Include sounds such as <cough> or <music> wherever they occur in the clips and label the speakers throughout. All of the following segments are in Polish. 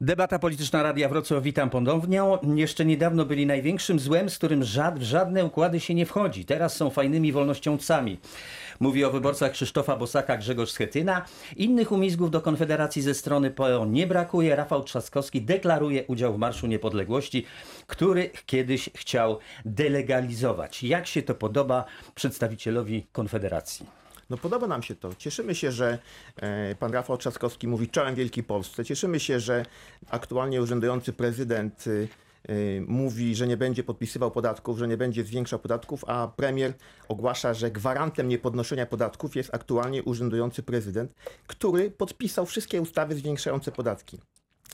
Speaker 1: Debata polityczna Radia Wrocław, witam ponownie. Jeszcze niedawno byli największym złem, z którym żad, w żadne układy się nie wchodzi. Teraz są fajnymi wolnościowcami. Mówi o wyborcach Krzysztofa Bosaka, Grzegorz Schetyna. Innych umizgów do Konfederacji ze strony PO nie brakuje. Rafał Trzaskowski deklaruje udział w Marszu Niepodległości, który kiedyś chciał delegalizować. Jak się to podoba przedstawicielowi Konfederacji?
Speaker 2: No podoba nam się to. Cieszymy się, że e, pan Rafał Trzaskowski mówi czołem Wielkiej Polsce. Cieszymy się, że aktualnie urzędujący prezydent y, y, mówi, że nie będzie podpisywał podatków, że nie będzie zwiększał podatków, a premier ogłasza, że gwarantem niepodnoszenia podatków jest aktualnie urzędujący prezydent, który podpisał wszystkie ustawy zwiększające podatki.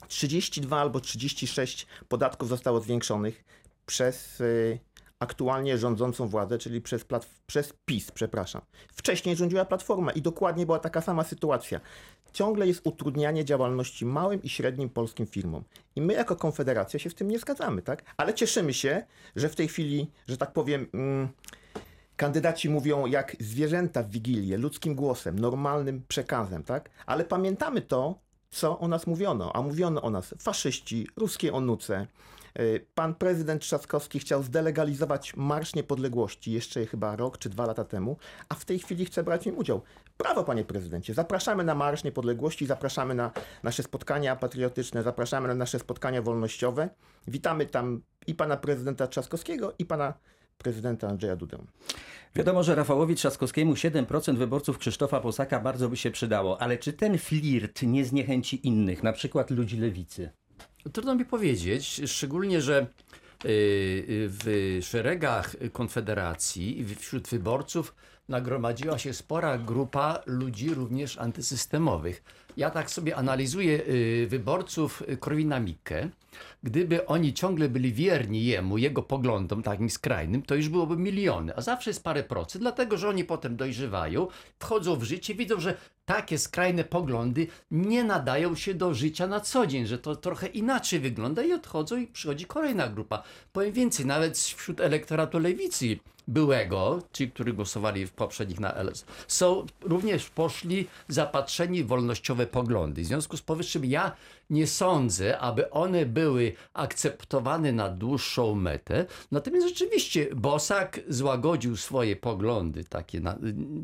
Speaker 2: 32 albo 36 podatków zostało zwiększonych przez y, aktualnie rządzącą władzę, czyli przez, przez PiS, przepraszam. Wcześniej rządziła Platforma i dokładnie była taka sama sytuacja. Ciągle jest utrudnianie działalności małym i średnim polskim firmom. I my jako Konfederacja się z tym nie zgadzamy, tak? Ale cieszymy się, że w tej chwili, że tak powiem... Mm, Kandydaci mówią jak zwierzęta w Wigilię, ludzkim głosem, normalnym przekazem, tak? Ale pamiętamy to, co o nas mówiono. A mówiono o nas faszyści, ruskie onuce. Y, Pan prezydent Trzaskowski chciał zdelegalizować Marsz Niepodległości jeszcze chyba rok czy dwa lata temu, a w tej chwili chce brać w nim udział. Brawo, panie prezydencie. Zapraszamy na Marsz Niepodległości, zapraszamy na nasze spotkania patriotyczne, zapraszamy na nasze spotkania wolnościowe. Witamy tam i pana prezydenta Trzaskowskiego, i pana prezydenta Andrzeja Dudę.
Speaker 1: Wiadomo, że Rafałowi Trzaskowskiemu 7% wyborców Krzysztofa Bosaka bardzo by się przydało, ale czy ten flirt nie zniechęci innych, na przykład ludzi lewicy?
Speaker 3: Trudno mi powiedzieć, szczególnie, że y, y, w szeregach Konfederacji wśród wyborców nagromadziła się spora grupa ludzi również antysystemowych. Ja tak sobie analizuję y, wyborców Korwina Mikke. Gdyby oni ciągle byli wierni jemu, jego poglądom takim skrajnym, to już byłoby miliony, a zawsze jest parę procent, dlatego że oni potem dojrzewają, wchodzą w życie, widzą, że takie skrajne poglądy nie nadają się do życia na co dzień, że to trochę inaczej wygląda i odchodzą i przychodzi kolejna grupa. Powiem więcej, nawet wśród elektoratu lewicy byłego, ci, którzy głosowali w poprzednich na LS, są również poszli zapatrzeni w wolnościowe poglądy. W związku z powyższym ja nie sądzę, aby one były akceptowane na dłuższą metę. Natomiast rzeczywiście Bosak złagodził swoje poglądy takie. Na,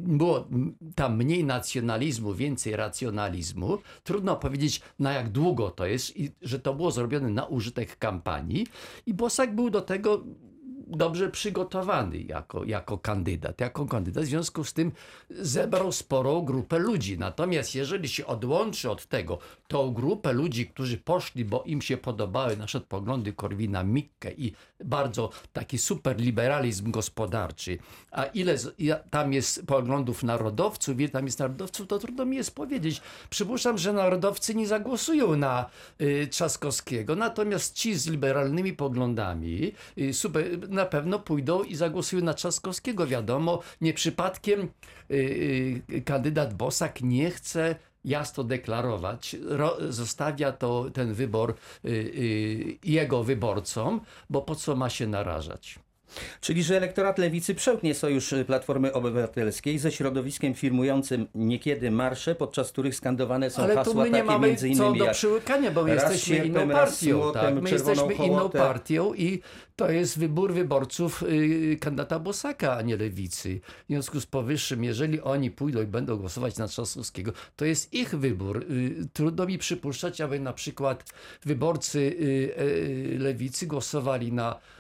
Speaker 3: było tam mniej nacjonalizmu, więcej racjonalizmu. Trudno powiedzieć na jak długo to jest i że to było zrobione na użytek kampanii. I Bosak był do tego dobrze przygotowany jako, jako kandydat. Jako kandydat w związku z tym zebrał sporą grupę ludzi. Natomiast jeżeli się odłączy od tego tą grupę ludzi, którzy poszli, bo im się podobały nasze poglądy Korwina Mikke i bardzo taki superliberalizm gospodarczy, a ile tam jest poglądów narodowców, ile tam jest narodowców, to trudno mi jest powiedzieć. Przypuszczam, że narodowcy nie zagłosują na y, Trzaskowskiego, natomiast ci z liberalnymi poglądami y, super, na pewno pójdą i zagłosują na Trzaskowskiego. Wiadomo, nie przypadkiem y, y, kandydat Bosak nie chce jasno deklarować, ro, zostawia to, ten wybór y, y, jego wyborcom, bo po co ma się narażać?
Speaker 1: Czyli, że elektorat lewicy przełknie sojusz Platformy Obywatelskiej ze środowiskiem firmującym niekiedy marsze, podczas których skandowane są
Speaker 3: Ale tu
Speaker 1: hasła
Speaker 3: my nie
Speaker 1: takie
Speaker 3: mamy
Speaker 1: między
Speaker 3: co
Speaker 1: innymi
Speaker 3: do
Speaker 1: jak
Speaker 3: przyłykania, bo my
Speaker 1: raz
Speaker 3: jesteśmy
Speaker 1: sierpem,
Speaker 3: inną
Speaker 1: raz
Speaker 3: partią. Tak? My
Speaker 1: czerwoną
Speaker 3: jesteśmy inną
Speaker 1: hołotę.
Speaker 3: partią i to jest wybór wyborców y, kandydata Bosaka, a nie lewicy. W związku z powyższym, jeżeli oni pójdą i będą głosować na Trzaskowskiego, to jest ich wybór. Y, trudno mi przypuszczać, aby na przykład wyborcy y, y, lewicy głosowali na y,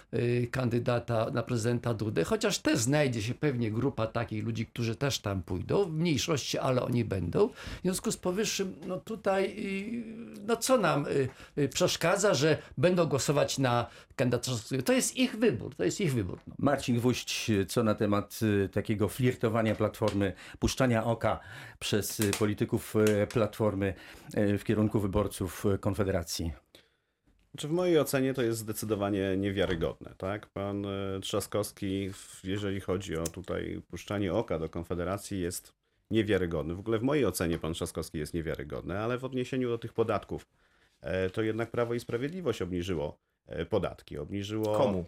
Speaker 3: kandydata na prezydenta Dudę, chociaż też znajdzie się pewnie grupa takich ludzi, którzy też tam pójdą, w mniejszości, ale oni będą. W związku z powyższym, no tutaj, y, no co nam y, y, przeszkadza, że będą głosować na kandydata? To jest ich wybór, to jest ich wybór. No.
Speaker 1: Marcin Gwóźdź, co na temat y, takiego flirtowania Platformy, puszczania oka przez y, polityków y, Platformy y, w kierunku wyborców y, Konfederacji?
Speaker 4: Czy w mojej ocenie to jest zdecydowanie niewiarygodne, tak? Pan e, Trzaskowski, jeżeli chodzi o tutaj puszczanie oka do Konfederacji, jest niewiarygodny. W ogóle w mojej ocenie pan Trzaskowski jest niewiarygodny, ale w odniesieniu do tych podatków, e, to jednak Prawo i Sprawiedliwość obniżyło e, podatki. Obniżyło...
Speaker 2: Komu?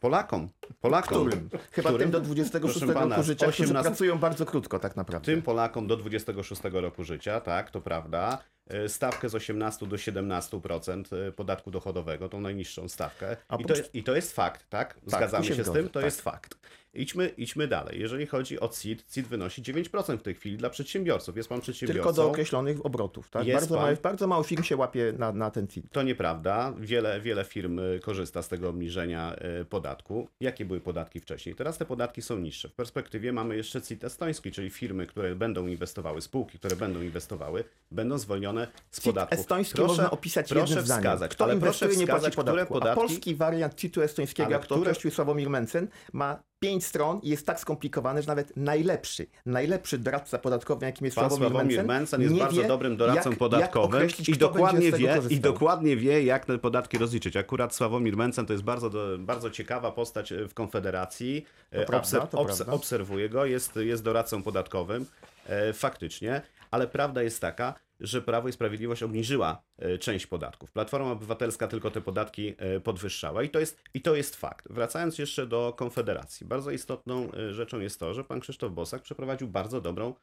Speaker 4: Polakom. Polakom.
Speaker 2: Którym? Chyba
Speaker 4: Którym?
Speaker 2: tym do 26
Speaker 4: Proszę pana,
Speaker 2: roku życia, którzy
Speaker 4: 18
Speaker 2: pracują bardzo krótko tak naprawdę.
Speaker 4: Tym Polakom do 26 roku życia, tak, to prawda. E, stawkę z 18 do 17% e, podatku dochodowego, tą najniższą stawkę. I to, I to jest fakt, tak? Zgadzamy
Speaker 2: tu
Speaker 4: się, z tym, to
Speaker 2: tak.
Speaker 4: jest fakt. Idźmy, idźmy dalej. Jeżeli chodzi o CIT, CIT wynosi 9% w tej chwili dla przedsiębiorców. Jest pan przedsiębiorcą.
Speaker 2: Tylko do określonych obrotów. Tak?
Speaker 4: Jest
Speaker 2: Bardzo,
Speaker 4: pan-
Speaker 2: mało, bardzo mało firm się łapie na, na ten CIT.
Speaker 4: To nieprawda. Wiele, wiele firm y, korzysta z tego obniżenia podatku. Jakie były podatki wcześniej? Teraz te podatki są niższe. W perspektywie mamy jeszcze CIT estoński, czyli firmy, które będą inwestowały, spółki, które będą inwestowały, będą zwolnione z
Speaker 2: CIT
Speaker 4: podatku.
Speaker 2: estoński można opisać
Speaker 4: proszę
Speaker 2: jednym zdaniem.
Speaker 4: wskazać,
Speaker 2: Kto
Speaker 4: ale proszę
Speaker 2: inwestuje, nie płaci
Speaker 4: wskazać, które
Speaker 2: podatku. A
Speaker 4: podatki...
Speaker 2: polski wariant CIT-u estońskiego, jak to
Speaker 4: które-
Speaker 2: określił Sławomir Mencen, ma pięć stron i jest tak skomplikowany, że nawet najlepszy, najlepszy doradca podatkowy, jakim jest
Speaker 4: Pan
Speaker 2: Sławomir,
Speaker 4: Mencen jest bardzo
Speaker 2: wie,
Speaker 4: dobrym doradcą
Speaker 2: jak,
Speaker 4: podatkowym
Speaker 2: jak
Speaker 4: i dokładnie,
Speaker 2: z
Speaker 4: wie, i dokładnie wie, jak te podatki rozliczyć. Akurat Sławomir Mencen to jest bardzo, bardzo ciekawa postać e, w Konfederacji. E,
Speaker 2: prawda, to
Speaker 4: obs-
Speaker 2: prawda.
Speaker 4: obserwuję go, jest, jest doradcą podatkowym, e, faktycznie, ale prawda jest taka, że Prawo i Sprawiedliwość obniżyła e, część podatków. Platforma Obywatelska tylko te podatki e, podwyższała i to jest, i to jest fakt. Wracając jeszcze do Konfederacji. Bardzo istotną e, rzeczą jest to, że pan Krzysztof Bosak przeprowadził bardzo dobrą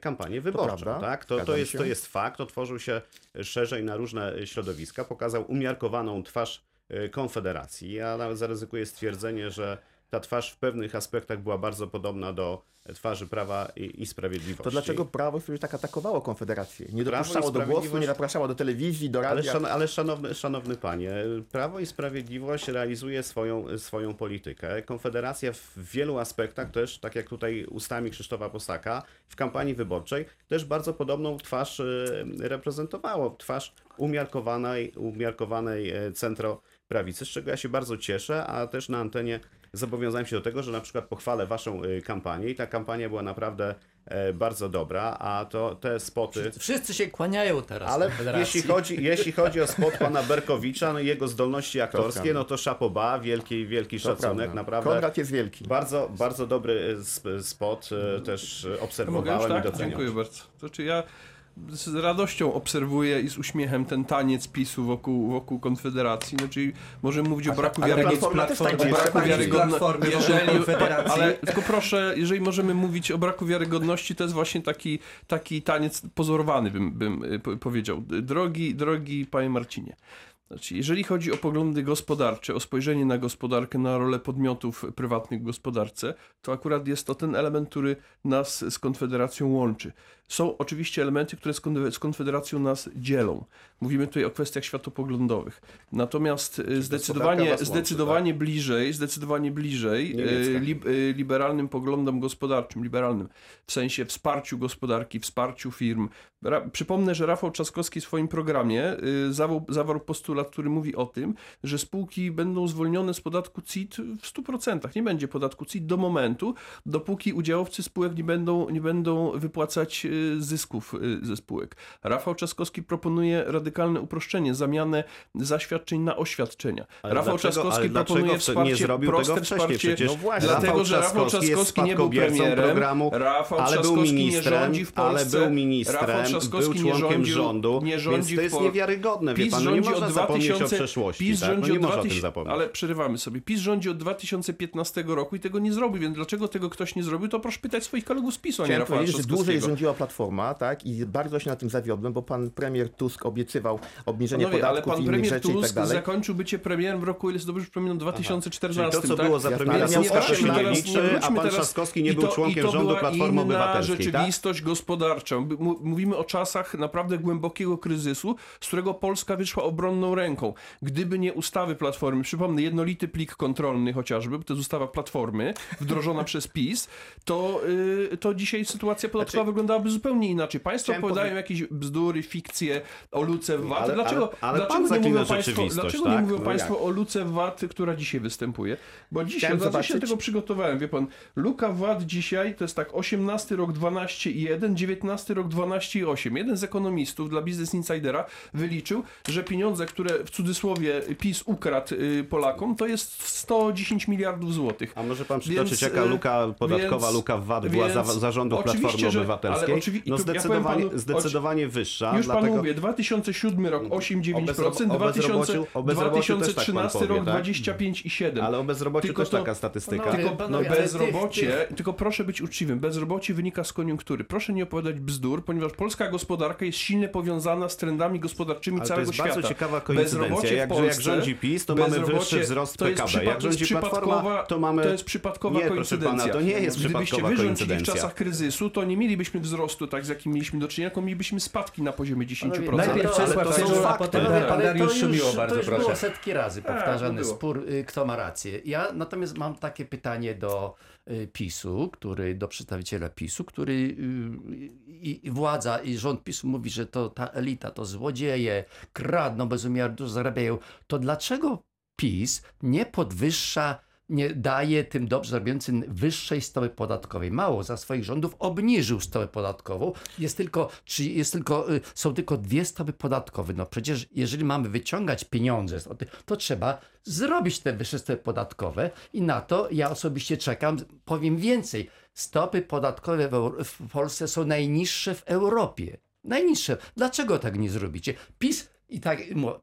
Speaker 4: kampanię wyborczą.
Speaker 2: prawda,
Speaker 4: tak? to, to, jest, to jest fakt. Otworzył się szerzej na różne środowiska, pokazał umiarkowaną twarz Konfederacji. Ja nawet zaryzykuję stwierdzenie, że ta twarz w pewnych aspektach była bardzo podobna do twarzy Prawa i, i Sprawiedliwości.
Speaker 2: To dlaczego Prawo Sprawiedliwość tak atakowało Konfederację? Nie dopuszczało do głosu, nie zapraszało do telewizji, do
Speaker 4: Ale,
Speaker 2: radia.
Speaker 4: szan, ale szanowny, szanowny panie, Prawo i Sprawiedliwość realizuje swoją, swoją politykę. Konfederacja w wielu aspektach też, tak jak tutaj ustami Krzysztofa Posaka, w kampanii wyborczej też bardzo podobną twarz y, reprezentowało. Twarz umiarkowanej, umiarkowanej e, centroprawicy, z czego ja się bardzo cieszę, a też na antenie zobowiązałem się do tego, że na przykład pochwalę waszą y, kampanię i ta kampania była naprawdę e, bardzo dobra, a to te spoty...
Speaker 3: Wszyscy się kłaniają teraz
Speaker 4: Ale jeśli chodzi, jeśli chodzi o spot pana Berkowicza, no i jego zdolności aktorskie, no to szapoba, wielki, wielki
Speaker 2: To
Speaker 4: szacunek,
Speaker 2: prawda.
Speaker 4: naprawdę.
Speaker 2: Konrad jest wielki.
Speaker 4: Bardzo, bardzo dobry sp- spot, e, też e,
Speaker 5: już
Speaker 4: obserwowałem i
Speaker 5: tak?
Speaker 4: doceniam.
Speaker 5: Dziękuję bardzo. Znaczy ja z radością obserwuję i z uśmiechem ten taniec PiSu wokół, wokół Konfederacji. Znaczy możemy mówić o braku wiarygodności.
Speaker 2: Tak
Speaker 5: wiarygodności. ale tylko proszę, jeżeli możemy mówić o braku wiarygodności, to jest właśnie taki, taki taniec pozorowany, bym, bym y, po- powiedział. Drogi, drogi panie Marcinie. Znaczy, jeżeli chodzi o poglądy gospodarcze, o spojrzenie na gospodarkę, na rolę podmiotów prywatnych w gospodarce, to akurat jest to ten element, który nas z Konfederacją łączy. Są oczywiście elementy, które z Konfe- z Konfederacją nas dzielą. Mówimy tutaj o kwestiach światopoglądowych. Natomiast y, zdecydowanie,
Speaker 4: łączy,
Speaker 5: zdecydowanie bliżej, zdecydowanie bliżej y, lib, y, liberalnym poglądom gospodarczym, liberalnym w sensie wsparciu gospodarki, wsparciu firm. Ra, przypomnę, że Rafał Trzaskowski w swoim programie zawarł, zawarł postulat, który mówi o tym, że spółki będą zwolnione z podatku CIT w 100%. Nie będzie podatku CIT do momentu, dopóki udziałowcy spółek nie będą, nie będą wypłacać zysków y, ze spółek. Rafał Trzaskowski proponuje radykalne uproszczenie, zamianę zaświadczeń na oświadczenia.
Speaker 4: Ale
Speaker 5: Rafał
Speaker 4: dlaczego-
Speaker 5: Trzaskowski proponuje wsparcie,
Speaker 4: zrobił
Speaker 5: proste
Speaker 4: tego wcześniej?
Speaker 5: wsparcie,
Speaker 4: Przecież
Speaker 2: No właśnie.
Speaker 5: dlatego, że Rafał
Speaker 4: Trzaskowski
Speaker 5: nie był premierem,
Speaker 4: programu,
Speaker 5: Rafał
Speaker 4: ale był ministrem,
Speaker 5: rządzi w
Speaker 4: ale
Speaker 5: Polsce,
Speaker 4: był ministrem,
Speaker 5: Rafał
Speaker 4: był
Speaker 5: Trzaskowski
Speaker 4: członkiem
Speaker 5: rządził,
Speaker 4: rządu,
Speaker 5: nie rządzi
Speaker 4: więc to jest niewiarygodne, wie
Speaker 5: PiS
Speaker 4: pan, no nie
Speaker 5: rządzi
Speaker 4: można
Speaker 5: od
Speaker 4: zapomnieć
Speaker 5: 2000,
Speaker 4: o przeszłości,
Speaker 5: PiS
Speaker 4: tak? no nie można o tym
Speaker 5: 2000,
Speaker 4: zapomnieć.
Speaker 5: ale przerywamy sobie. PiS rządzi od 2015 roku i tego nie zrobił, więc dlaczego tego ktoś nie zrobił, to proszę pytać swoich kolegów z PiSu, a nie Rafała
Speaker 2: że dłużej
Speaker 5: Trzaskowskiego.
Speaker 2: rządziła Platforma, tak? I bardzo się na tym zawiodłem, bo pan premier Tusk obiecywał obniżenie
Speaker 5: Panowie, ale
Speaker 2: podatków
Speaker 5: pan
Speaker 2: i innych
Speaker 5: premier
Speaker 2: rzeczy i tak
Speaker 5: Tusk
Speaker 2: dalej.
Speaker 5: zakończył bycie premierem w roku, ile dobrze przypominam, 2014.
Speaker 4: Czyli to, co
Speaker 5: tak?
Speaker 4: było za
Speaker 2: ale miał
Speaker 4: Tuska, się nie liczy, a pan Trzaskowski nie był
Speaker 5: to-
Speaker 4: członkiem rządu Platformy Obywatelskiej, tak?
Speaker 5: rzeczywistość gospodarcza. My- mu- Mówimy o czasach naprawdę głębokiego kryzysu, z którego Polska wyszła obronną ręką. Gdyby nie ustawy Platformy, przypomnę, jednolity plik kontrolny chociażby, bo to jest ustawa Platformy, wdrożona <laughs> przez PiS, to, y, to dzisiaj sytuacja podatkowa
Speaker 4: Znaczy-
Speaker 5: wyglądałaby zupełnie inaczej. Państwo
Speaker 2: Chciałem
Speaker 5: opowiadają jakieś bzdury, fikcje o luce VAT.
Speaker 4: Ale-
Speaker 5: dlaczego
Speaker 4: ale- ale
Speaker 5: dlaczego nie mówią państwo, dlaczego
Speaker 4: tak?
Speaker 5: nie mówią
Speaker 4: No
Speaker 5: państwo
Speaker 4: jak?
Speaker 5: o luce VAT, która dzisiaj występuje? Bo dzisiaj,
Speaker 2: Chciałem
Speaker 5: zobaczyć... się tego przygotowałem, wie pan, luka VAT dzisiaj to jest tak 18 rok 12,1, 19 rok 12,8. Jeden z ekonomistów dla Business Insidera wyliczył, że pieniądze, które w cudzysłowie PiS ukradł y, Polakom, to jest 110 miliardów złotych.
Speaker 4: A może pan przytoczyć,
Speaker 5: Więc,
Speaker 4: jaka
Speaker 5: e,
Speaker 4: luka podatkowa,
Speaker 5: więc-
Speaker 4: luka w VAT była za, zarządów
Speaker 5: oczywiście,
Speaker 4: Platformy
Speaker 5: że-
Speaker 4: Obywatelskiej?
Speaker 5: Ale oczywi-
Speaker 4: No
Speaker 5: tu ja
Speaker 4: zdecydowanie,
Speaker 5: panu-
Speaker 4: zdecydowanie wyższa,
Speaker 5: Już
Speaker 4: dlatego...
Speaker 5: panu mówię, 2007 rok 8,9%,
Speaker 4: O bezrobociu- o bezrobociu też tak pan
Speaker 5: 2013
Speaker 4: powie,
Speaker 5: rok
Speaker 4: tak?
Speaker 5: 25,7%.
Speaker 4: Ale o bezrobociu
Speaker 5: Tylko
Speaker 4: też
Speaker 5: to-
Speaker 4: taka statystyka.
Speaker 3: Panowie,
Speaker 5: Tylko no, bezrobocie,
Speaker 3: tych-
Speaker 5: tylko proszę być uczciwym, bezrobocie wynika z koniunktury. Proszę nie opowiadać bzdur, ponieważ polska gospodarka jest silnie powiązana z trendami gospodarczymi
Speaker 4: Ale to
Speaker 5: całego
Speaker 4: jest
Speaker 5: świata.
Speaker 4: bardzo ciekawa koincydencja.
Speaker 5: Bezrobocie w
Speaker 4: Jak,
Speaker 5: Polsce,
Speaker 4: jak rządzi PiS, to mamy wyższy wzrost
Speaker 5: to jest
Speaker 4: PKB. jak
Speaker 5: to jest
Speaker 4: rządzi Platforma,
Speaker 5: przypadkowa-
Speaker 4: to mamy...
Speaker 5: To jest przypadkowa
Speaker 4: Nie,
Speaker 5: koincydencja.
Speaker 4: pana, to nie jest
Speaker 5: Gdybyście
Speaker 4: przypadkowa
Speaker 5: wy rządzili w
Speaker 4: koincydencja.
Speaker 5: czasach kryzysu, to nie mielibyśmy wzrostu tak, z jakim mieliśmy do czynienia, tylko mielibyśmy spadki na poziomie 10%.
Speaker 1: Najpierw
Speaker 3: Ale to-
Speaker 1: Czesław Kędzieł, a potem pan Dariusz Szumiło, bardzo
Speaker 3: To już
Speaker 1: proszę.
Speaker 3: było setki razy
Speaker 5: Tak,
Speaker 3: powtarzany spór, y, kto ma rację. Ja natomiast mam takie pytanie do y, PiSu, który, do przedstawiciela PiSu, który y, i, i władza i rząd PiSu mówi, że to ta elita, to złodzieje, kradną bez umiaru, dużo zarabiają. To dlaczego PiS nie podwyższa daje tym dobrze zarabiającym wyższej stopy podatkowej. Mało, za swoich rządów obniżył stopę podatkową. Jest tylko, czy jest tylko, y, są tylko dwie stopy podatkowe. No przecież jeżeli mamy wyciągać pieniądze, to trzeba zrobić te wyższe stopy podatkowe i na to ja osobiście czekam. Powiem więcej, stopy podatkowe w Polsce są najniższe w Europie. Najniższe. Dlaczego tak nie zrobicie? PiS i tak,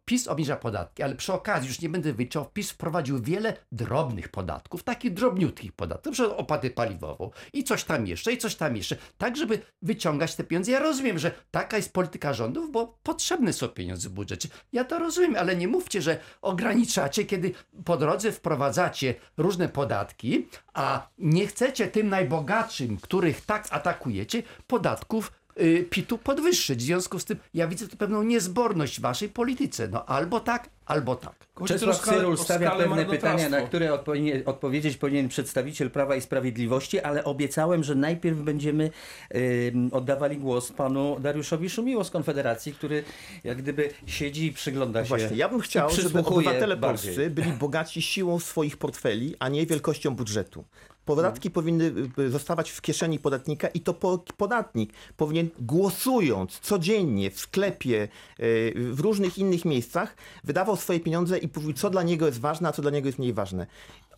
Speaker 3: PiS obniża podatki, ale przy okazji, już nie będę wyliczał, PiS wprowadził wiele drobnych podatków, takich drobniutkich podatków, przykład opłatę paliwową i coś tam jeszcze, i coś tam jeszcze, tak żeby wyciągać te pieniądze. Ja rozumiem, że taka jest polityka rządów, bo potrzebne są pieniądze w budżecie. Ja to rozumiem, ale nie mówcie, że ograniczacie, kiedy po drodze wprowadzacie różne podatki, a nie chcecie tym najbogatszym, których tak atakujecie, podatków PIT-u podwyższyć. W związku z tym ja widzę tu pewną niezborność w waszej polityce. No albo tak, albo tak.
Speaker 1: Czesław Cyrul stawia pewne pytania, na które odpowiednie, odpowiedzieć powinien przedstawiciel Prawa i Sprawiedliwości, ale obiecałem, że najpierw będziemy oddawali głos panu Dariuszowi Szumiło z Konfederacji, który jak gdyby siedzi i przygląda się.
Speaker 2: Właśnie, ja bym chciał, żeby obywatele
Speaker 1: bardziej.
Speaker 2: polscy byli bogaci siłą swoich portfeli, a nie wielkością budżetu. Podatki powinny y, zostawać w kieszeni podatnika i to po, podatnik powinien głosując codziennie w sklepie, y, w różnych innych miejscach, wydawał swoje pieniądze i mówił, co dla niego jest ważne, a co dla niego jest mniej ważne.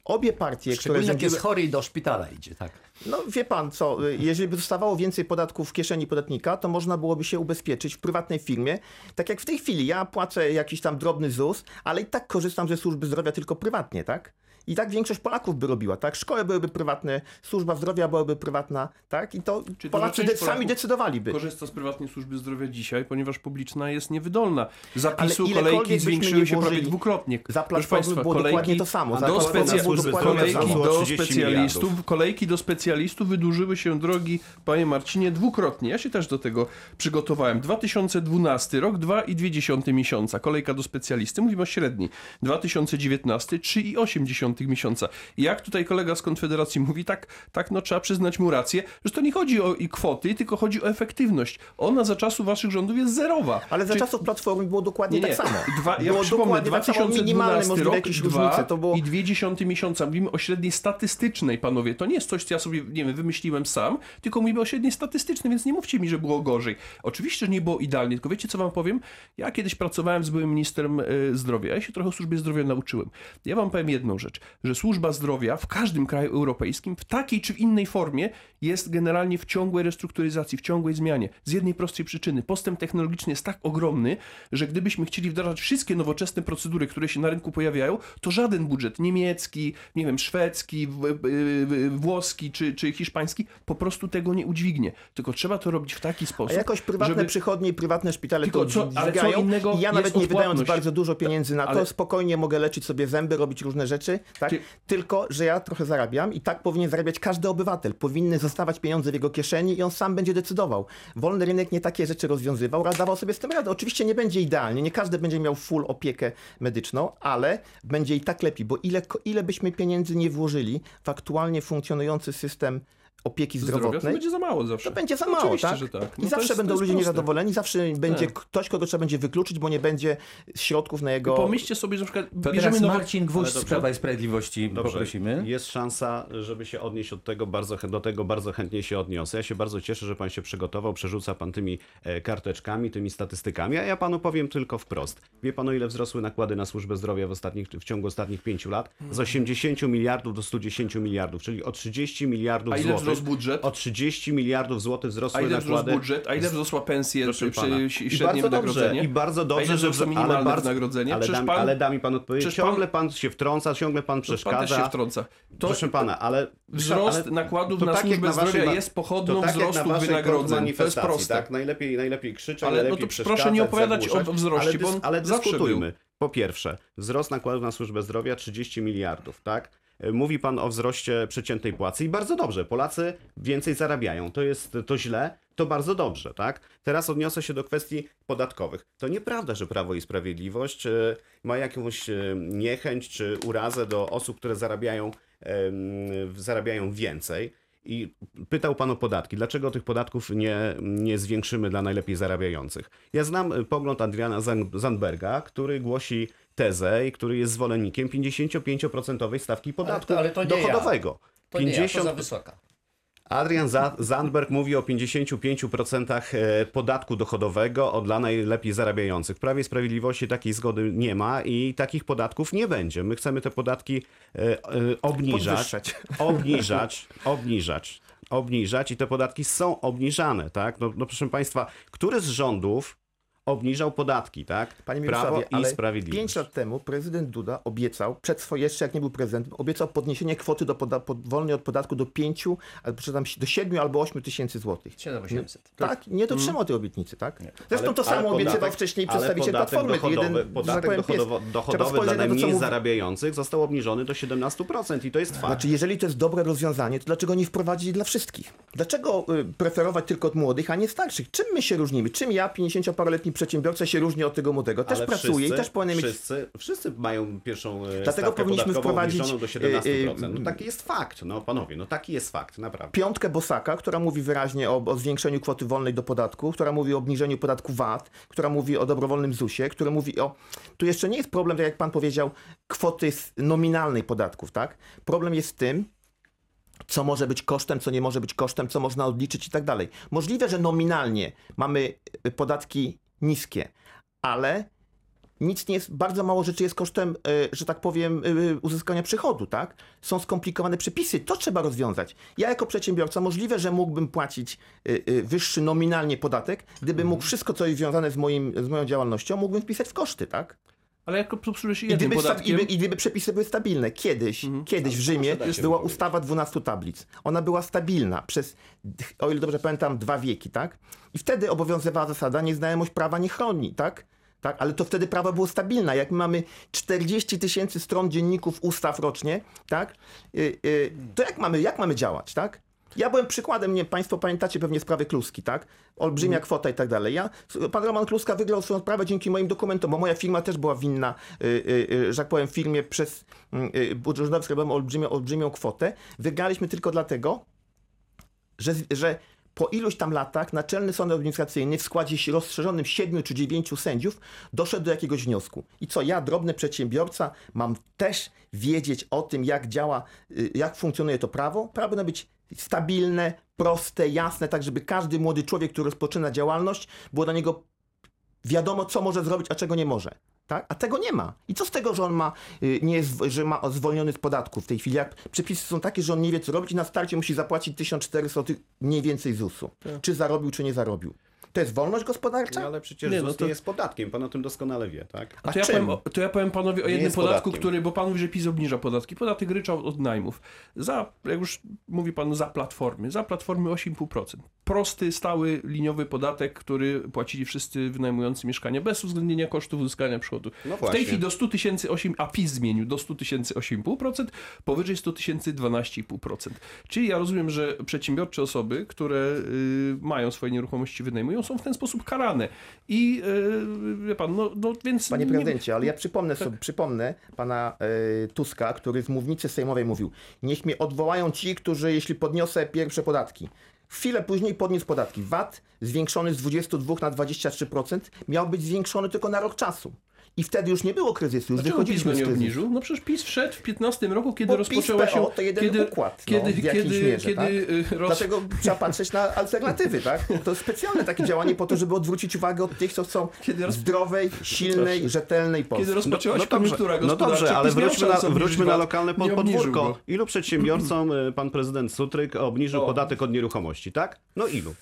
Speaker 2: Obie partie, które
Speaker 3: jak jest chory i do szpitala idzie, tak.
Speaker 2: No wie pan co, y, jeżeli by zostawało więcej podatków w kieszeni podatnika, to można byłoby się ubezpieczyć w prywatnej firmie. Tak jak w tej chwili, ja płacę jakiś tam drobny ZUS, ale i tak korzystam ze służby zdrowia tylko prywatnie, tak? I tak większość Polaków by robiła, tak? Szkoły byłyby prywatne, służba zdrowia byłaby prywatna, tak? I to
Speaker 5: Czy to,
Speaker 2: Polacy
Speaker 5: część
Speaker 2: de- sami decydowaliby.
Speaker 5: Korzysta z prywatnej służby zdrowia dzisiaj, ponieważ publiczna jest niewydolna. Zapisu kolejki zwiększyły się prawie dwukrotnie.
Speaker 2: za
Speaker 5: Proszę
Speaker 2: Platformy było dokładnie to samo. Za
Speaker 5: do, specja- kolejki do
Speaker 4: 30
Speaker 5: specjalistów,
Speaker 4: miliardów.
Speaker 5: kolejki do specjalistów wydłużyły się drogi, panie Marcinie, dwukrotnie. Ja się też do tego przygotowałem. 2012 rok, 2,2 miesiąca. Kolejka do specjalisty, mówimy o średniej. 2019, 3,8 miesiąca. I jak tutaj kolega z Konfederacji mówi, tak, tak no trzeba przyznać mu rację, że to nie chodzi o i kwoty, tylko chodzi o efektywność. Ona za czasu waszych rządów jest zerowa.
Speaker 2: Ale za
Speaker 5: Czyli-
Speaker 2: czasów Platformy było dokładnie
Speaker 5: nie, nie.
Speaker 2: tak samo.
Speaker 5: Dwa, ja
Speaker 2: było
Speaker 5: przypomnę,
Speaker 2: dokładnie tak samo, minimalne
Speaker 5: 2012
Speaker 2: możliwe
Speaker 5: rok,
Speaker 2: jakieś
Speaker 5: dwa
Speaker 2: różnice. To było
Speaker 5: i dwie dziesiąte miesiąca. Mówimy o średniej statystycznej, panowie. To nie jest coś, co ja sobie, nie wiem, wymyśliłem sam, tylko mówimy o średniej statystycznej, więc nie mówcie mi, że było gorzej. Oczywiście, że nie było idealnie, tylko wiecie, co wam powiem? Ja kiedyś pracowałem z byłym ministrem e, zdrowia. Ja się trochę o służbie zdrowia nauczyłem. Ja wam powiem jedną rzecz, że służba zdrowia w każdym kraju europejskim, w takiej czy innej formie, jest generalnie w ciągłej restrukturyzacji, w ciągłej zmianie. Z jednej prostej przyczyny. Postęp technologiczny jest tak ogromny, że gdybyśmy chcieli wdrażać wszystkie nowoczesne procedury, które się na rynku pojawiają, to żaden budżet niemiecki, nie wiem, szwedzki, włoski czy, czy hiszpański po prostu tego nie udźwignie. Tylko trzeba to robić w taki
Speaker 2: A
Speaker 5: sposób,
Speaker 2: jakoś prywatne
Speaker 5: żeby...
Speaker 2: przychodnie i prywatne szpitale
Speaker 5: Tylko
Speaker 2: to
Speaker 5: co- ale co innego
Speaker 2: ja nawet nie wydając bardzo dużo pieniędzy na to,
Speaker 5: Ale-
Speaker 2: spokojnie mogę leczyć sobie zęby, robić różne rzeczy, tak?
Speaker 5: Ty-
Speaker 2: Tylko, że ja trochę zarabiam i tak powinien zarabiać każdy obywatel. Powinny zostawać pieniądze w jego kieszeni i on sam będzie decydował. Wolny rynek nie takie rzeczy rozwiązywał, raz dawał sobie z tym radę. Oczywiście nie będzie idealnie, nie każdy będzie miał full opiekę medyczną, ale będzie i tak lepiej, bo ile, ile byśmy pieniędzy nie włożyli w aktualnie funkcjonujący system opieki
Speaker 5: zdrowia, to
Speaker 2: zdrowotnej,
Speaker 5: będzie za mało zawsze.
Speaker 2: to będzie za mało,
Speaker 5: oczywiście,
Speaker 2: tak?
Speaker 5: że tak. No
Speaker 2: I
Speaker 5: to
Speaker 2: zawsze
Speaker 5: jest-
Speaker 2: będą
Speaker 5: to
Speaker 2: ludzie
Speaker 5: proste.
Speaker 2: niezadowoleni, zawsze będzie
Speaker 5: Tak.
Speaker 2: ktoś, kogo trzeba będzie wykluczyć, bo nie będzie środków na jego...
Speaker 5: Pomyślcie sobie, że na przykład
Speaker 1: To
Speaker 5: bierzemy
Speaker 1: teraz
Speaker 5: nowo...
Speaker 1: Marcin Gwóźdź z. Prawa i Sprawiedliwości
Speaker 4: Dobrze,
Speaker 1: poprosimy.
Speaker 4: Jest szansa, żeby się odnieść od tego bardzo, do tego bardzo chętnie się odniosę. Ja się bardzo cieszę, że pan się przygotował, przerzuca pan tymi e, karteczkami, tymi statystykami, a ja panu powiem tylko wprost. Wie pan o ile wzrosły nakłady na służbę zdrowia w, ostatnich, w ciągu ostatnich pięciu lat? Z 80 miliardów do 110 miliardów, czyli o 30 miliardów złotych.
Speaker 5: Wzrósł budżet?
Speaker 4: O 30 miliardów złotych
Speaker 5: A
Speaker 4: wzrosły
Speaker 5: ile wzrósł
Speaker 4: nakłady.
Speaker 5: budżet? A ile wzrosła
Speaker 4: Proszę
Speaker 5: przy, przy
Speaker 4: I
Speaker 5: średnie wynagrodzenie?
Speaker 4: i bardzo
Speaker 5: A
Speaker 4: dobrze,
Speaker 5: ile
Speaker 4: że
Speaker 5: wzrosło minimalne
Speaker 4: bardzo,
Speaker 5: wynagrodzenie?
Speaker 4: Ale,
Speaker 5: Przecież
Speaker 4: da,
Speaker 5: pan-
Speaker 4: ale da mi pan
Speaker 5: pan-
Speaker 4: Ciągle pan się wtrąca, ciągle pan
Speaker 5: Pan
Speaker 4: przeszkadza.
Speaker 5: też się wtrąca. To
Speaker 4: Proszę pana, ale
Speaker 5: wzrost
Speaker 4: ale
Speaker 5: nakładów
Speaker 4: to
Speaker 5: na
Speaker 4: tak
Speaker 5: służbę
Speaker 4: waszej
Speaker 5: zdrowia
Speaker 4: ma-
Speaker 5: jest pochodną
Speaker 4: tak
Speaker 5: wzrostu
Speaker 4: na waszej
Speaker 5: wynagrodzeń. To jest proste.
Speaker 4: Tak, najlepiej, najlepiej krzyczeć,
Speaker 5: Ale no
Speaker 4: najlepiej
Speaker 5: to proszę nie opowiadać o wzroście,
Speaker 4: ale,
Speaker 5: bo on
Speaker 4: ale dyskutujmy. Po pierwsze, wzrost nakładów na służbę zdrowia 30 miliardów, tak? Mówi pan o wzroście przeciętnej płacy i bardzo dobrze. Polacy więcej zarabiają. To jest to źle, to bardzo dobrze, tak? Teraz odniosę się do kwestii podatkowych. To nieprawda, że Prawo i Sprawiedliwość e, ma jakąś e, niechęć czy urazę do osób, które zarabiają, zarabiają więcej. I pytał pan o podatki. Dlaczego tych podatków nie, nie zwiększymy dla najlepiej zarabiających? Ja znam y, pogląd Adriana Zan- Zandberga, który głosi tezę i który jest zwolennikiem 55% stawki podatku
Speaker 3: to- ale to nie ja.
Speaker 4: dochodowego.
Speaker 3: To nie ja, to za wysoka.
Speaker 4: Adrian Za- Zandberg mówi o 55% e, podatku dochodowego od dla najlepiej zarabiających. W Prawie Sprawiedliwości takiej zgody nie ma i takich podatków nie będzie. My chcemy te podatki e, e, obniżać,
Speaker 2: Podwyższać. <laughs>
Speaker 4: obniżać, obniżać, obniżać i te podatki są obniżane, tak? No, no proszę Państwa, który z rządów obniżał podatki, tak?
Speaker 2: Panie
Speaker 4: Prawo i
Speaker 2: ale
Speaker 4: Sprawiedliwość.
Speaker 2: pięć lat temu prezydent Duda obiecał, przed swoje, jeszcze jak nie był prezydentem, obiecał podniesienie kwoty do poda- pod, wolnej od podatku do 5, albo przepraszam, do 7 albo 8 tysięcy złotych.
Speaker 3: 7800.
Speaker 2: Tak, nie dotrzymał tej obietnicy, tak? Zresztą to
Speaker 4: Ale-
Speaker 2: samo
Speaker 4: ale
Speaker 2: obiecywał wcześniej przedstawiciel Platformy.
Speaker 4: Dochodowy,
Speaker 2: jeden, tak
Speaker 4: podatek
Speaker 2: powiem,
Speaker 4: dochodowo, dochodowy dla
Speaker 2: to,
Speaker 4: najmniej
Speaker 2: mówi-
Speaker 4: zarabiających został obniżony do 17% i to jest fakt.
Speaker 2: Znaczy, jeżeli to jest dobre rozwiązanie, to dlaczego nie wprowadzić dla wszystkich? Dlaczego y, preferować tylko od młodych, a nie starszych? Czym my się różnimy? Czym ja, 50-paroletni przedsiębiorca, się różnię od tego młodego? Też
Speaker 4: Ale
Speaker 2: pracuję
Speaker 4: wszyscy,
Speaker 2: i też powinien mieć
Speaker 4: wszyscy, wszyscy mają pierwszą e,
Speaker 2: Dlatego powinniśmy wprowadzić,
Speaker 4: do 17%.
Speaker 2: y, y,
Speaker 4: No taki jest fakt, no panowie, no taki jest fakt, naprawdę.
Speaker 2: piątkę Bosaka, która mówi wyraźnie o, o zwiększeniu kwoty wolnej do podatku, która mówi o obniżeniu podatku VAT, która mówi o dobrowolnym ZUS-ie, która mówi o... Tu jeszcze nie jest problem, tak jak pan powiedział, kwoty nominalnej podatków, tak? Problem jest w tym, co może być kosztem, co nie może być kosztem, co można odliczyć i tak dalej. Możliwe, że nominalnie mamy podatki niskie, ale nic nie jest, bardzo mało rzeczy jest kosztem, y, że tak powiem, y, uzyskania przychodu, tak? Są skomplikowane przepisy, to trzeba rozwiązać. Ja jako przedsiębiorca możliwe, że mógłbym płacić y, wyższy nominalnie podatek, gdybym mógł wszystko, co jest związane z, moim, z moją działalnością, mógłbym wpisać w koszty, tak?
Speaker 5: Ale jak obsługujesz
Speaker 2: I
Speaker 5: jednym
Speaker 2: gdyby, i,
Speaker 5: podatkiem...
Speaker 2: by, I gdyby przepisy były stabilne. Kiedyś, kiedyś w Rzymie była ustawa 12 tablic. Ona była stabilna przez, o ile dobrze pamiętam, dwa wieki, tak? I wtedy obowiązywała zasada, nieznajomość prawa nie chroni, tak? Tak, ale to wtedy prawo było stabilne. Jak my mamy 40 tysięcy stron dzienników ustaw rocznie, tak? Y, y, to jak mamy, jak mamy działać, tak? Ja byłem przykładem, nie, Państwo pamiętacie pewnie sprawę Kluski, tak? Olbrzymia kwota i tak dalej. Ja, pan Roman Kluska wygrał swoją sprawę dzięki moim dokumentom, bo moja firma też była winna, y, y, y, że tak powiem, firmie przez y, y, urzędowi skarbowym olbrzymią, olbrzymią kwotę. Wygraliśmy tylko dlatego, że, że po iluś tam latach Naczelny Sąd Administracyjny w składzie rozszerzonym siedmiu czy dziewięciu sędziów doszedł do jakiegoś wniosku. I co, ja, drobny przedsiębiorca, mam też wiedzieć o tym, jak działa, y, jak funkcjonuje to prawo? Prawo powinno być stabilne, proste, jasne, tak żeby każdy młody człowiek, który rozpoczyna działalność, było dla niego wiadomo, co może zrobić, a czego nie może. Tak? A tego nie ma. I co z tego, że on ma, y, nie jest, że ma zwolniony z podatku w tej chwili? Jak przepisy są takie, że on nie wie, co robić i na starcie musi zapłacić 1400 zł mniej więcej ZUS-u. Czy zarobił, czy nie zarobił. To jest wolność gospodarcza?
Speaker 4: No, ale przecież
Speaker 5: Nie, no to-
Speaker 4: nie jest podatkiem, pan o tym doskonale wie, tak?
Speaker 2: A
Speaker 5: to, ja powiem, to ja powiem panowie o
Speaker 4: Nie
Speaker 5: jednym podatku,
Speaker 4: podatkiem.
Speaker 5: który, bo pan mówi, że PiS obniża podatki. Podatek ryczałt od najmów. Za, jak już mówi pan, za platformy. Za platformy 8,5%. Prosty, stały, liniowy podatek, który płacili wszyscy wynajmujący mieszkania, bez uwzględnienia kosztów uzyskania przychodu.
Speaker 4: No
Speaker 5: w tej chwili do 100 tysięcy 8, a PiS zmienił do 100 tysięcy 8,5%, powyżej 100 tysięcy 12,5%. Czyli ja rozumiem, że przedsiębiorcze osoby, które y, mają swoje nieruchomości, wynajmują, są w ten sposób karane. I y, wie pan, no, no więc...
Speaker 2: Panie
Speaker 5: nie-
Speaker 2: prezydencie, ale ja przypomnę
Speaker 5: Tak.
Speaker 2: sobie, przypomnę pana e, Tuska, który z mównicy sejmowej mówił, niech mnie odwołają ci, którzy, jeśli podniosę pierwsze podatki. Chwilę później podniósł podatki. VAT zwiększony z 22 na 23% miał być zwiększony tylko na rok czasu. I wtedy już nie było kryzysu, już
Speaker 5: PiS
Speaker 2: wychodziliśmy z
Speaker 5: nie
Speaker 2: kryzysu.
Speaker 5: obniżył? No przecież PiS wszedł w 15 roku, kiedy
Speaker 2: Bo
Speaker 5: rozpoczęła
Speaker 2: PiS
Speaker 5: się...
Speaker 2: PO to jeden
Speaker 5: kiedy,
Speaker 2: układ, no,
Speaker 5: kiedy,
Speaker 2: w jakiejś
Speaker 5: kiedy,
Speaker 2: mierze,
Speaker 5: kiedy
Speaker 2: tak?
Speaker 5: roz...
Speaker 2: Dlatego trzeba patrzeć na alternatywy, tak? To jest specjalne takie działanie po to, żeby odwrócić uwagę od tych, co chcą
Speaker 5: Kiedy roz-
Speaker 2: zdrowej, silnej, rzetelnej Polski.
Speaker 5: Kiedy rozpoczęła się
Speaker 4: No dobrze,
Speaker 5: koniunktura
Speaker 4: no dobrze, ale wróćmy na, wróćmy na lokalne pod, podwórko. Ilu przedsiębiorcom y, pan prezydent Sutryk obniżył
Speaker 5: O.
Speaker 4: podatek od nieruchomości, tak? No ilu?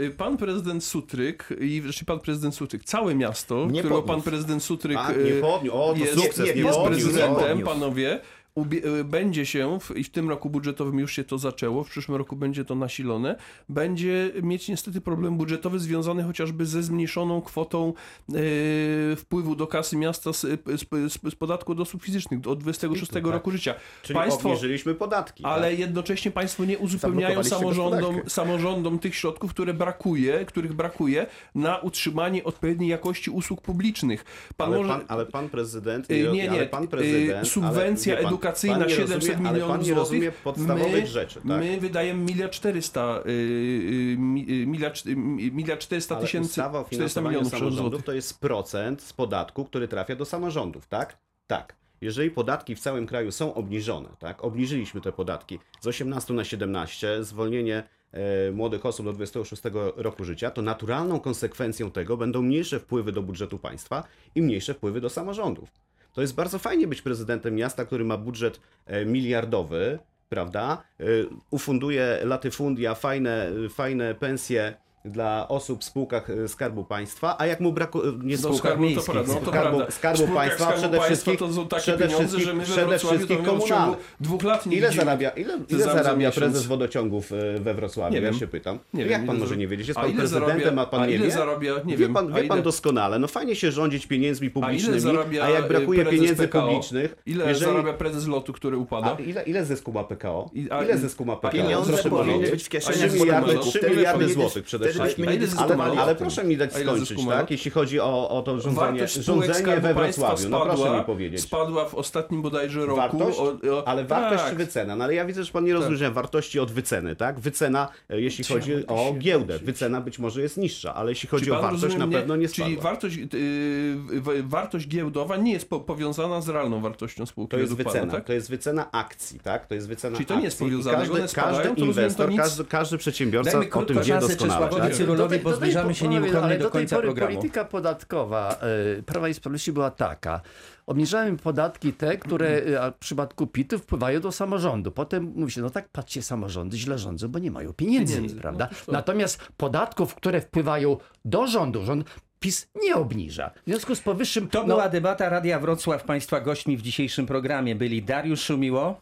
Speaker 5: Y, Pan prezydent Sutryk i wreszcie pan prezydent Sutryk, całe miasto,
Speaker 2: Nie
Speaker 5: którego
Speaker 2: podniósł.
Speaker 5: pan prezydent Sutryk
Speaker 4: A,
Speaker 5: y,
Speaker 4: nie podniósł. O, to
Speaker 5: jest,
Speaker 4: sukces,
Speaker 2: nie
Speaker 5: jest
Speaker 4: nie nie
Speaker 5: prezydentem, panowie. Ubie, y, będzie się, w, i w tym roku budżetowym już się to zaczęło, w przyszłym roku będzie to nasilone, będzie mieć niestety problem budżetowy związany chociażby ze zmniejszoną kwotą y, wpływu do kasy miasta z, z, z, z podatku od osób fizycznych od 26 roku życia.
Speaker 4: Czyli
Speaker 5: Państwo,
Speaker 4: obniżyliśmy podatki.
Speaker 5: ale
Speaker 4: tak?
Speaker 5: jednocześnie państwo nie uzupełniają samorządom, samorządom tych środków, które brakuje, których brakuje na utrzymanie odpowiedniej jakości usług publicznych. Pan
Speaker 4: Ale,
Speaker 5: może...
Speaker 4: pan, ale pan prezydent.
Speaker 5: Y, nie, nie,
Speaker 4: ale pan
Speaker 5: y,
Speaker 4: prezydent.
Speaker 5: subwencja
Speaker 4: ale, pan,
Speaker 5: edukacyjna
Speaker 4: pan nie
Speaker 5: 700
Speaker 4: rozumie,
Speaker 5: milionów
Speaker 4: Ale pan nie
Speaker 5: złotych.
Speaker 4: rozumie podstawowych
Speaker 5: my,
Speaker 4: rzeczy, tak?
Speaker 5: My wydajemy miliard 400, y, y, y, miliard, miliard 400
Speaker 4: Ale
Speaker 5: tysięcy,
Speaker 4: ustawa o
Speaker 5: 400
Speaker 4: finansowaniu
Speaker 5: milionów
Speaker 4: samorządów
Speaker 5: złotych.
Speaker 4: to jest procent z podatku, który trafia do samorządów, tak? Tak. Jeżeli podatki w całym kraju są obniżone, tak? Obniżyliśmy te podatki z 18 na 17, zwolnienie e, młodych osób do 26 roku życia, to naturalną konsekwencją tego będą mniejsze wpływy do budżetu państwa i mniejsze wpływy do samorządów. To jest bardzo fajnie być prezydentem miasta, który ma budżet e, miliardowy, prawda? E, Ufunduje latyfundia, fajne, fajne pensje dla osób w spółkach e, Skarbu Państwa, a jak mu brakuje, nie
Speaker 5: Do
Speaker 4: spółkach
Speaker 5: skarbu, to
Speaker 1: miejskich,
Speaker 5: prawda, no to
Speaker 4: Skarbu,
Speaker 5: prawda.
Speaker 4: Skarbu
Speaker 5: W spółkach
Speaker 4: Państwa
Speaker 5: Skarbu
Speaker 4: przede
Speaker 5: Państwa
Speaker 4: wszystkim,
Speaker 5: to są takie
Speaker 4: przede
Speaker 5: pieniądze,
Speaker 4: wszystkim,
Speaker 5: że my we
Speaker 4: przede
Speaker 5: Wrocławiu to
Speaker 4: wszystkim
Speaker 5: w ciągu
Speaker 4: komunalne.
Speaker 5: dwóch lat nie
Speaker 4: Ile
Speaker 5: widzimy.
Speaker 4: zarabia, ile, ile
Speaker 5: za
Speaker 4: zarabia
Speaker 5: miesiąc.
Speaker 4: prezes wodociągów e, we Wrocławiu?
Speaker 5: Nie
Speaker 4: ja
Speaker 5: wiem.
Speaker 4: się pytam.
Speaker 5: Nie
Speaker 4: Jak
Speaker 5: wiem,
Speaker 4: pan
Speaker 5: ile
Speaker 4: może nie wiedzieć? Jest
Speaker 5: a
Speaker 4: pan
Speaker 5: ile
Speaker 4: prezydentem,
Speaker 5: zarabia-
Speaker 4: a pan
Speaker 5: a
Speaker 4: nie
Speaker 5: ile
Speaker 4: wie?
Speaker 5: zarabia- nie
Speaker 4: wie
Speaker 5: wiem,
Speaker 4: pan,
Speaker 5: a
Speaker 4: wie pan
Speaker 5: ile-
Speaker 4: doskonale. No fajnie się rządzić pieniędzmi
Speaker 5: A ile
Speaker 4: publicznymi,
Speaker 5: zarabia
Speaker 4: a jak brakuje
Speaker 5: y, prezes
Speaker 4: pieniędzy
Speaker 5: PKO?
Speaker 4: publicznych,
Speaker 5: Ile
Speaker 4: jeżeli...
Speaker 5: zarabia prezes lotu, który upada?
Speaker 4: A ile, ile zysku ma PKO?
Speaker 5: I- a-
Speaker 4: ile zysku ma PKO?
Speaker 2: Pieniądze
Speaker 4: Proszę
Speaker 2: powinny być w kieszeni
Speaker 4: 3 miliardy,
Speaker 5: samorządów.
Speaker 4: 3
Speaker 2: Wtedy
Speaker 4: miliardy złotych przede
Speaker 2: wtedy byśmy nie
Speaker 4: Ale,
Speaker 2: dyskutowali
Speaker 4: ale
Speaker 2: tym.
Speaker 4: proszę mi dać skończyć, tak? Jeśli chodzi o, o to rządzenie, rządzenie we Wrocławiu, no proszę
Speaker 5: spadła,
Speaker 4: mi powiedzieć.
Speaker 5: Spadła w ostatnim bodajże roku.
Speaker 4: Wartość?
Speaker 5: O, o,
Speaker 4: Ale wartość
Speaker 5: tak.
Speaker 4: czy wycena? No ale ja widzę, że pan nie rozróżnia wartości od wyceny, tak? Wycena, e, jeśli chodzi o giełdę, wycena być może jest niższa, ale jeśli chodzi o wartość,
Speaker 5: rozumie
Speaker 4: na pewno nie
Speaker 5: Czyli
Speaker 4: spadła.
Speaker 5: wartość, yy, wartość giełdowa nie jest po, powiązana z realną wartością spółki.
Speaker 4: To jest
Speaker 5: według pana,
Speaker 4: wycena,
Speaker 5: tak?
Speaker 4: to jest wycena akcji, tak? To jest wycena
Speaker 5: Czyli to nie jest powiązane.
Speaker 4: Każdy,
Speaker 5: one spadają,
Speaker 4: inwestor,
Speaker 5: nic-
Speaker 4: każdy, każdy przedsiębiorca o tym wie doskonale. Tak?
Speaker 1: Cyrulowi, bo zbliżamy się nieuchronnie
Speaker 3: ale
Speaker 1: do końca
Speaker 3: pory
Speaker 1: programu.
Speaker 3: Polityka podatkowa y, Prawa i Sprawiedliwości była taka. Obniżałem podatki te, które y, a w przypadku PIT-u wpływają do samorządu. Potem mówi się, no tak, patrzcie, samorządy źle rządzą, bo nie mają pieniędzy,
Speaker 5: Pieniędzy,
Speaker 3: prawda?
Speaker 5: no to co?
Speaker 3: Natomiast podatków, które wpływają do rządu, rząd PiS nie obniża. W związku z powyższym...
Speaker 1: To
Speaker 3: no,
Speaker 1: była debata Radia Wrocław. Państwa gośćmi w dzisiejszym programie byli Dariusz Szumiło,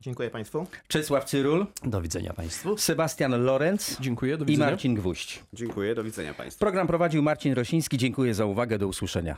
Speaker 2: Dziękuję Państwu.
Speaker 1: Czesław Cyrul,
Speaker 3: Do widzenia Państwu.
Speaker 1: Sebastian Lorenz
Speaker 5: Dziękuję, do
Speaker 1: i
Speaker 5: widzenia.
Speaker 1: Marcin Gwóźdź.
Speaker 4: Dziękuję, do widzenia Państwu.
Speaker 1: Program prowadził Marcin Rosiński. Dziękuję za uwagę. Do usłyszenia.